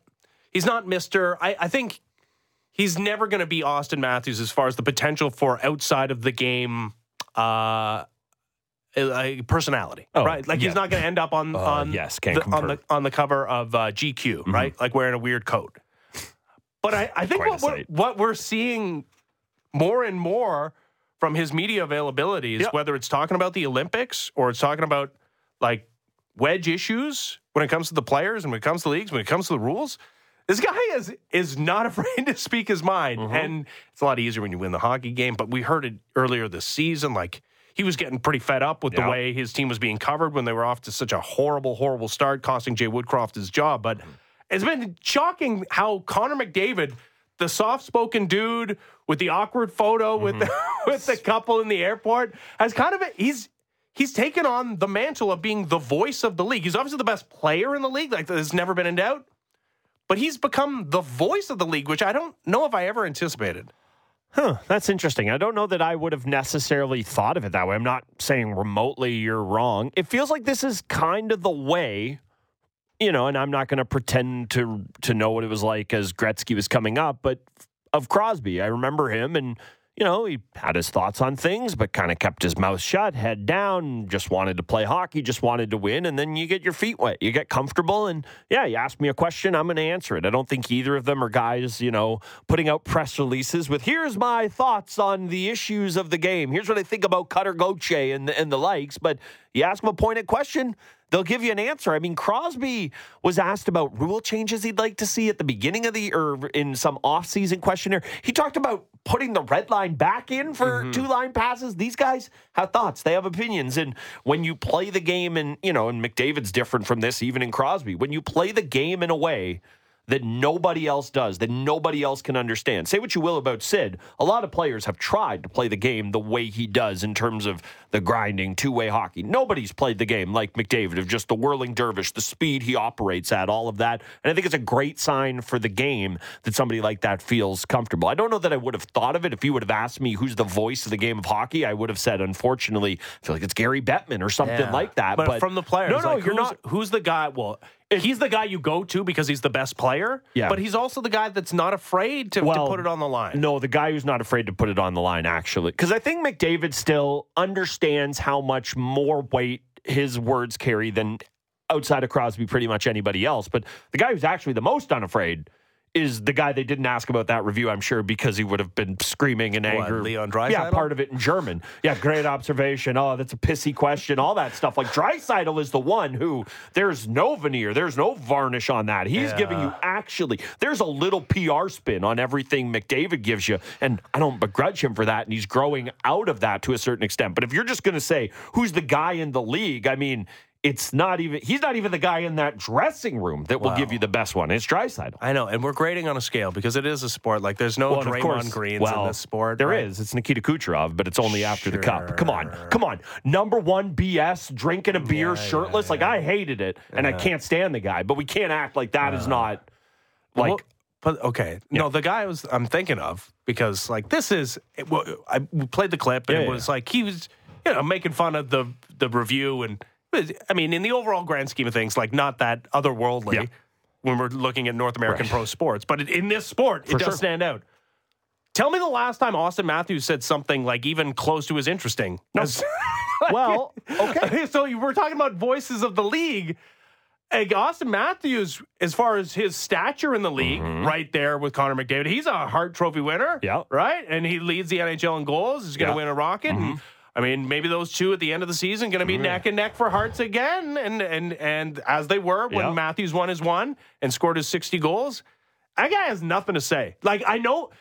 he's not Mister. I, I think he's never going to be Auston Matthews as far as the potential for outside of the game. Uh, a personality, oh, right? Like yeah. he's not going to end up on uh, on yes, the, on the on the cover of uh, GQ, mm-hmm. right? Like wearing a weird coat. But I, I think what we're, what we're seeing more and more from his media availabilities, yep. whether it's talking about the Olympics or it's talking about like wedge issues when it comes to the players and when it comes to leagues, when it comes to the rules. This guy is is not afraid to speak his mind, mm-hmm. and it's a lot easier when you win the hockey game. But we heard it earlier this season, like he was getting pretty fed up with the way his team was being covered when they were off to such a horrible, horrible start, costing Jay Woodcroft his job. But it's been shocking how Connor McDavid, the soft-spoken dude with the awkward photo mm-hmm. with the, with the couple in the airport, has kind of a, he's he's taken on the mantle of being the voice of the league. He's obviously the best player in the league, like there's never been in doubt. But he's become the voice of the league, which I don't know if I ever anticipated. Huh, that's interesting. I don't know that I would have necessarily thought of it that way. I'm not saying remotely you're wrong. It feels like this is kind of the way, you know, and I'm not going to pretend to to know what it was like as Gretzky was coming up, but of Crosby, I remember him and you know, he had his thoughts on things, but kind of kept his mouth shut, head down, just wanted to play hockey, just wanted to win. And then you get your feet wet, you get comfortable. And yeah, you ask me a question, I'm going to answer it. I don't think either of them are guys, you know, putting out press releases with here's my thoughts on the issues of the game. Here's what I think about Cutter Gauthier and and the likes. But you ask them a pointed question, they'll give you an answer. I mean, Crosby was asked about rule changes he'd like to see at the beginning of the or in some offseason questionnaire. He talked about putting the red line back in for mm-hmm. two line passes. These guys have thoughts, they have opinions. And when you play the game, and you know, and McDavid's different from this, even in Crosby, when you play the game in a way that nobody else does, that nobody else can understand. Say what you will about Sid. A lot of players have tried to play the game the way he does in terms of the grinding, two way hockey. Nobody's played the game like McDavid of just the whirling dervish, the speed he operates at, all of that. And I think it's a great sign for the game that somebody like that feels comfortable. I don't know that I would have thought of it if you would have asked me who's the voice of the game of hockey. I would have said, unfortunately, I feel like it's Gary Bettman or something yeah. like that. But, but, from the players, no, no, like, you're not. Who's the guy? Well, he's the guy you go to because he's the best player. Yeah. But he's also the guy that's not afraid to, well, to put it on the line. No, the guy who's not afraid to put it on the line, actually. Because I think McDavid still understands how much more weight his words carry than outside of Crosby, pretty much anybody else. But the guy who's actually the most unafraid is the guy they didn't ask about that review, I'm sure, because he would have been screaming in anger. What, Leon Draisaitl? Yeah, part of it in German. Yeah, great observation. Oh, that's a pissy question. All that stuff. Like Draisaitl is the one who there's no veneer, there's no varnish on that. He's yeah. giving you actually. There's a little PR spin on everything McDavid gives you, and I don't begrudge him for that. And he's growing out of that to a certain extent. But if you're just going to say who's the guy in the league, I mean it's not even he's not even the guy in that dressing room that will give you the best one. It's Draisaitl. I know, and we're grading on a scale because it is a sport. Like there's no well, Draymond course, Greens well, in this sport. There right? is. It's Nikita Kucherov, but it's only after the cup. Come on, come on. Number one BS, drinking a beer yeah, shirtless. Yeah, yeah. Like I hated it, and I can't stand the guy. But we can't act like that is not like. Well, but okay, no, the guy I was I'm thinking of because like this is well, I played the clip and it was like he was you know making fun of the the review and I mean, in the overall grand scheme of things, like not that otherworldly yeah. when we're looking at North American right. pro sports, but in this sport, For it does sure. stand out. Tell me the last time Auston Matthews said something like even close to as interesting. No. As, well, okay. So we're talking about voices of the league. Hey, Auston Matthews, as far as his stature in the league, mm-hmm. right there with Connor McDavid, he's a Hart Trophy winner. Yeah. Right? And he leads the NHL in goals. He's going to yeah. win a rocket. Mm-hmm. And I mean, maybe those two at the end of the season going to be mm-hmm. neck and neck for hearts again, and and and as they were when Yeah. Matthews won his one and scored his sixty goals. That guy has nothing to say. Like I know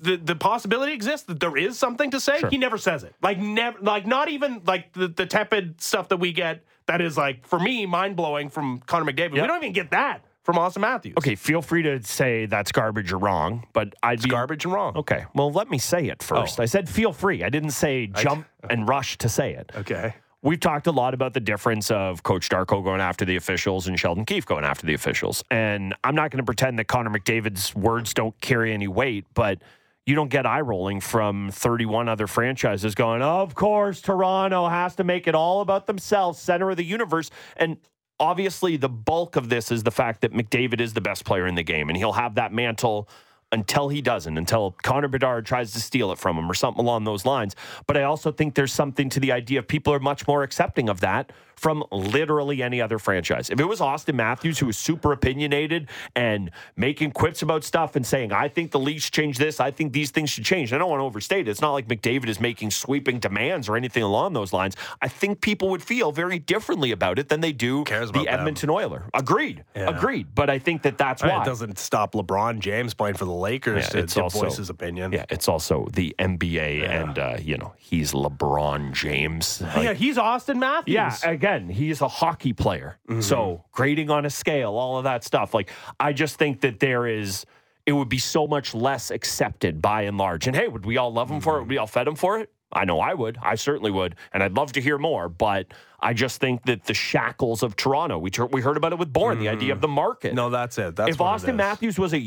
the the possibility exists that there is something to say. He never says it. Like never. Like not even like the the tepid stuff that we get. That is like for me mind blowing from Connor McDavid. We don't even get that from Auston Matthews. Okay, feel free to say that's garbage or wrong, but I'd be garbage and wrong. Okay, well, let me say it first. Oh. I said feel free. I didn't say jump and rush to say it. Okay. We've talked a lot about the difference of Coach Darko going after the officials and Sheldon Keefe going after the officials. And I'm not going to pretend that Connor McDavid's words don't carry any weight, but you don't get eye rolling from 31 other franchises going, of course, Toronto has to make it all about themselves, center of the universe. And obviously, the bulk of this is the fact that McDavid is the best player in the game, and he'll have that mantle until he doesn't, until Connor Bedard tries to steal it from him or something along those lines. But I also think there's something to the idea of people are much more accepting of that from literally any other franchise. If it was Auston Matthews who was super opinionated and making quips about stuff and saying, I think the league should change this, I think these things should change. I don't want to overstate it. It's not like McDavid is making sweeping demands or anything along those lines. I think people would feel very differently about it than they do cares the them? Edmonton Oiler. Agreed. Yeah. Agreed. But I think that that's why. It doesn't stop LeBron James playing for the Lakers Yeah, to, it's to also- his opinion. Yeah, it's also the NBA, and uh, you know he's LeBron James. Like, yeah, he's Auston Matthews. yeah, again, he's a hockey player. Mm-hmm. So grading on a scale, all of that stuff. Like, I just think that there is, it would be so much less accepted by and large. And hey, would we all love him for it? Mm-hmm. Would we all fed him for it? I know I would. I certainly would. And I'd love to hear more. But I just think that the shackles of Toronto, we, tur- we heard about it with Bourne, the idea of mm. the market. No, that's it. That's if Auston. Matthews was a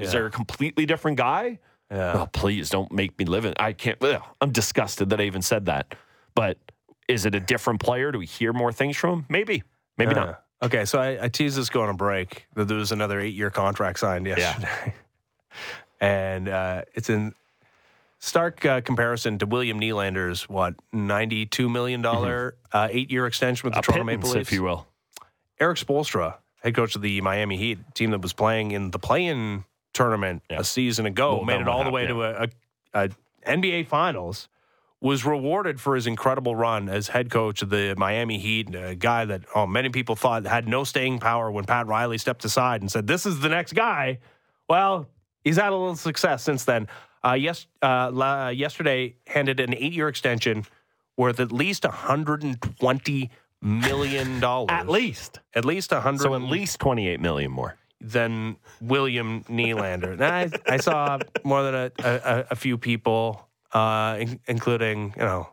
Yote, is Yeah. there a completely different guy? Yeah. Oh, please don't make me live in. I can't. ugh, I'm disgusted that I even said that. But is it a different player? Do we hear more things from him? Maybe. Maybe Yeah. not. Okay, so I, I teased this going on break that there was another eight year contract signed yesterday. and uh, it's in stark uh, comparison to William Nylander's, what, $92 million uh, eight year extension with the A Toronto Maple Leafs? if you will. Erik Spoelstra, head coach of the Miami Heat, team that was playing in the play-in tournament Yeah. a season ago, Well, made it all the way happened? to a, a, a NBA Finals, was rewarded for his incredible run as head coach of the Miami Heat, a guy that oh, many people thought had no staying power when Pat Riley stepped aside and said, "This is the next guy." Well, he's had a little success since then. Uh, yes, uh, la- yesterday handed an eight-year extension worth at least 120 million dollars. At least. At least a hundred. So at least 28 million more. Than William Nylander. And I, I saw more than a, a, a few people, uh, in, including you know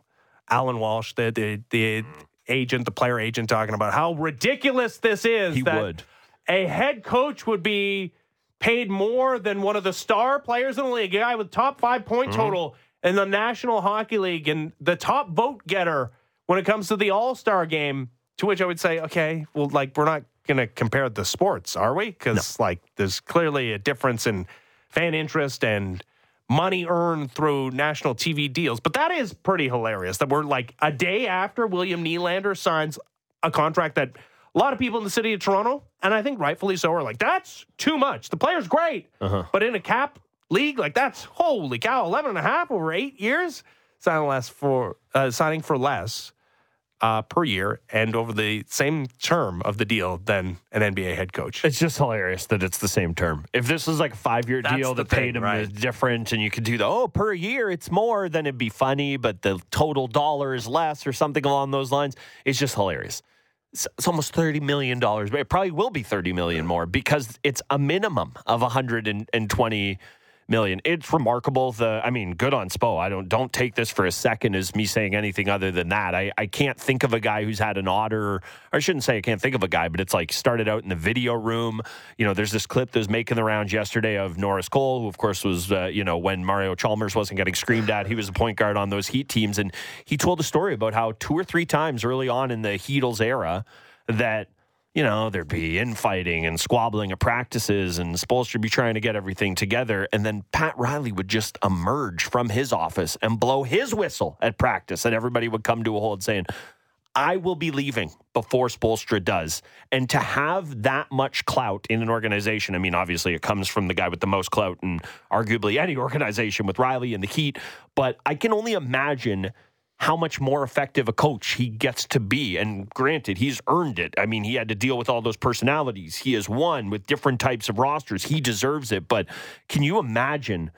Allan Walsh, the, the the agent, the player agent, talking about how ridiculous this is. He that would. A head coach would be paid more than one of the star players in the league, a guy with top five point Mm-hmm. total in the National Hockey League and the top vote getter when it comes to the All Star game. To which I would say, okay, well, like we're not going to compare the sports, are we? Because like there's clearly a difference in fan interest and money earned through national TV deals. But that is pretty hilarious that we're like a day after William Nylander signs a contract that a lot of people in the city of Toronto, and I think rightfully so, are like, that's too much. The player's great. But in a cap league, like that's holy cow, 11 and a half over eight years, signing less for uh, signing for less uh, per year and over the same term of the deal than an NBA head coach. It's just hilarious that it's the same term. If this was like a five year deal the that paid him right. is different and you could do the, oh, per year it's more, then it'd be funny, but the total dollar is less or something along those lines. It's just hilarious. It's, it's almost $30 million, but it probably will be 30 million more because it's a minimum of 120 million. It's remarkable. The I mean, good on Spo. I don't don't take this for a second as me saying anything other than that. I, I can't think of a guy who's had an odder. I shouldn't say I can't think of a guy, but it's like started out in the video room. You know, there's this clip that was making the rounds yesterday of Norris Cole, who of course was uh, you know when Mario Chalmers wasn't getting screamed at. He was a point guard on those Heat teams, and he told a story about how two or three times early on in the Heatles era that you know, there'd be infighting and squabbling at practices, and Spoelstra would be trying to get everything together. And then Pat Riley would just emerge from his office and blow his whistle at practice, and everybody would come to a hold saying, I will be leaving before Spoelstra does. And to have that much clout in an organization, I mean, obviously it comes from the guy with the most clout in arguably any organization with Riley and the Heat, but I can only imagine how much more effective a coach he gets to be. And granted, he's earned it. I mean, he had to deal with all those personalities. He has won with different types of rosters. He deserves it. But can you imagine?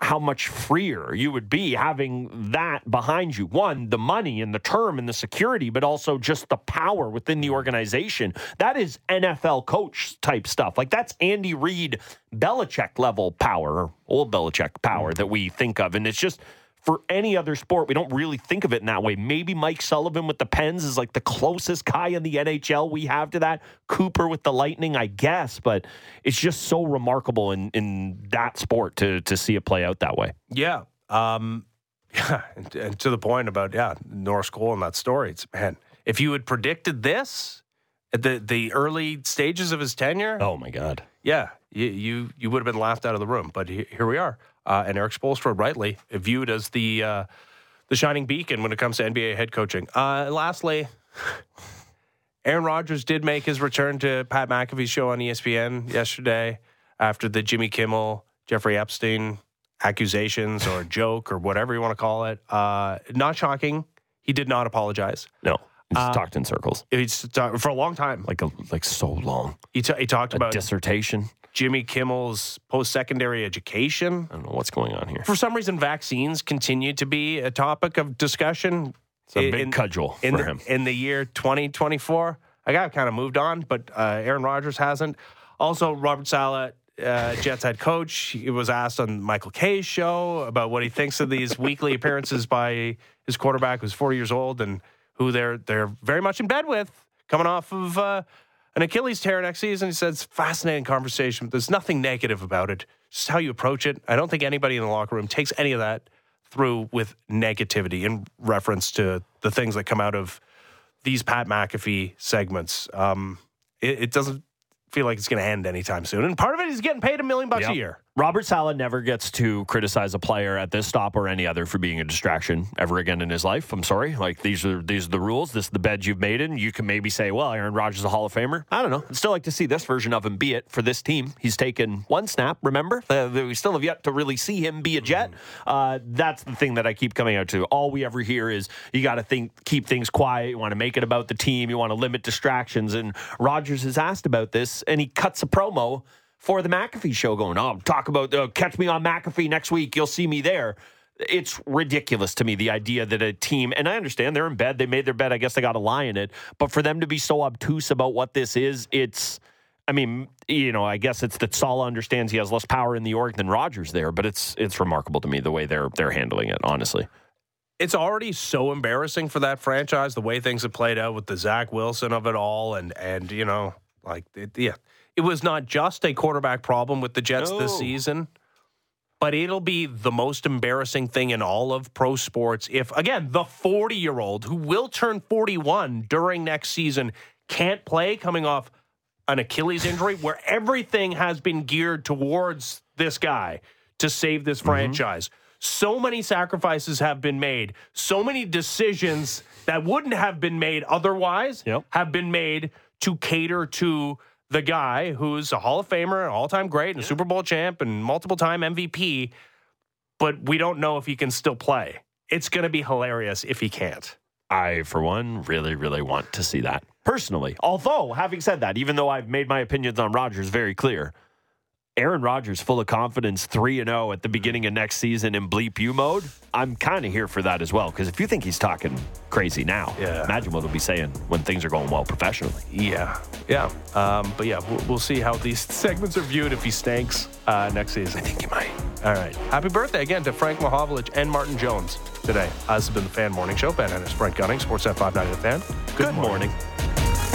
how much freer you would be having that behind you. One, the money and the term and the security, but also just the power within the organization. That is NFL coach type stuff. Like that's Andy Reid, Belichick level power, old Belichick power that we think of. And it's just for any other sport, we don't really think of it in that way. Maybe Mike Sullivan with the Pens is like the closest guy in the NHL we have to that. Cooper with the Lightning, I guess, but it's just so remarkable in, in that sport to to see it play out that way. Yeah. Um, yeah. And, and to the point about, yeah, Norris Cole and that story, it's, man, if you had predicted this at the, the early stages of his tenure. Oh, my God. Yeah. You, you, you would have been laughed out of the room. But here we are uh, and Erik Spoelstra rightly viewed as the uh, the shining beacon when it comes to NBA head coaching. Uh, lastly, Aaron Rodgers did make his return to Pat McAfee's show on ESPN yesterday after the Jimmy Kimmel, Jeffrey Epstein accusations or joke or whatever you want to call it. Uh, not shocking. He did not apologize. No. He's uh, talked in circles. He's for a long time, like a, like so long. He, t- he talked a about dissertation. Jimmy Kimmel's post secondary education. I don't know what's going on here. For some reason, vaccines continue to be a topic of discussion. It's a big in, cudgel in for the, him. In the year 2024, I got kind of moved on, but uh, Aaron Rodgers hasn't. Also, Robert Saleh, uh, Jets head coach, he was asked on Michael Kay's show about what he thinks of these weekly appearances by his quarterback who's 40 years old and who they're they're very much in bed with, coming off of uh, an Achilles tear next season. He says, fascinating conversation. There's nothing negative about it. Just how you approach it. I don't think anybody in the locker room takes any of that through with negativity in reference to the things that come out of these Pat McAfee segments. Um, it, it, doesn't feel like it's going to end anytime soon. And part of it is getting paid a million bucks yep. a year. Robert Saleh never gets to criticize a player at this stop or any other for being a distraction ever again in his life. I'm sorry. Like these are these are the rules. This is the bed you've made in. You can maybe say, well, Aaron Rodgers is a Hall of Famer. I don't know. I'd still like to see this version of him be it for this team. He's taken one snap. Remember, uh, we still have yet to really see him be a Jet. Uh, that's the thing that I keep coming out to. All we ever hear is you got to think, keep things quiet. You want to make it about the team. You want to limit distractions. And Rodgers is asked about this, and he cuts a promo for the McAfee show going, oh, talk about, uh, catch me on McAfee next week. You'll see me there. It's ridiculous to me, the idea that a team, and I understand they're in bed, they made their bed, I guess they got a lie in it, but for them to be so obtuse about what this is, it's, I mean, you know, I guess it's that Saleh understands he has less power in the org than Rodgers there, but it's it's remarkable to me the way they're they're handling it, honestly. It's already so embarrassing for that franchise the way things have played out with the Zach Wilson of it all, and and you know, like it, yeah, it was not just a quarterback problem with the Jets no. this season, but it'll be the most embarrassing thing in all of pro sports if, again, the 40 year old who will turn 41 during next season can't play coming off an Achilles injury where everything has been geared towards this guy to save this mm-hmm. franchise. Mm-hmm. So many sacrifices have been made. So many decisions that wouldn't have been made otherwise yep. have been made to cater to the guy who's a Hall of Famer, an all time great, and yeah. a Super Bowl champ, and multiple time MVP, but we don't know if he can still play. It's going to be hilarious if he can't. I, for one, really, really want to see that personally. Although, having said that, even though I've made my opinions on Rodgers very clear, Aaron Rodgers full of confidence, 3 and 0 at the beginning of next season in bleep you mode. I'm kind of here for that as well because if you think he's talking crazy now, yeah. imagine what he'll be saying when things are going well professionally. Yeah. Yeah. Um, but yeah, we'll, we'll, see how these segments are viewed if he stinks uh, next season. I think he might. All right. Happy birthday again to Frank Mahovlich and Martin Jones today. Uh, this has been the Fan Morning Show. Ben Ennis, Brent Gunning, Sports Sportsnet 590 The Fan. Good, Good morning. morning.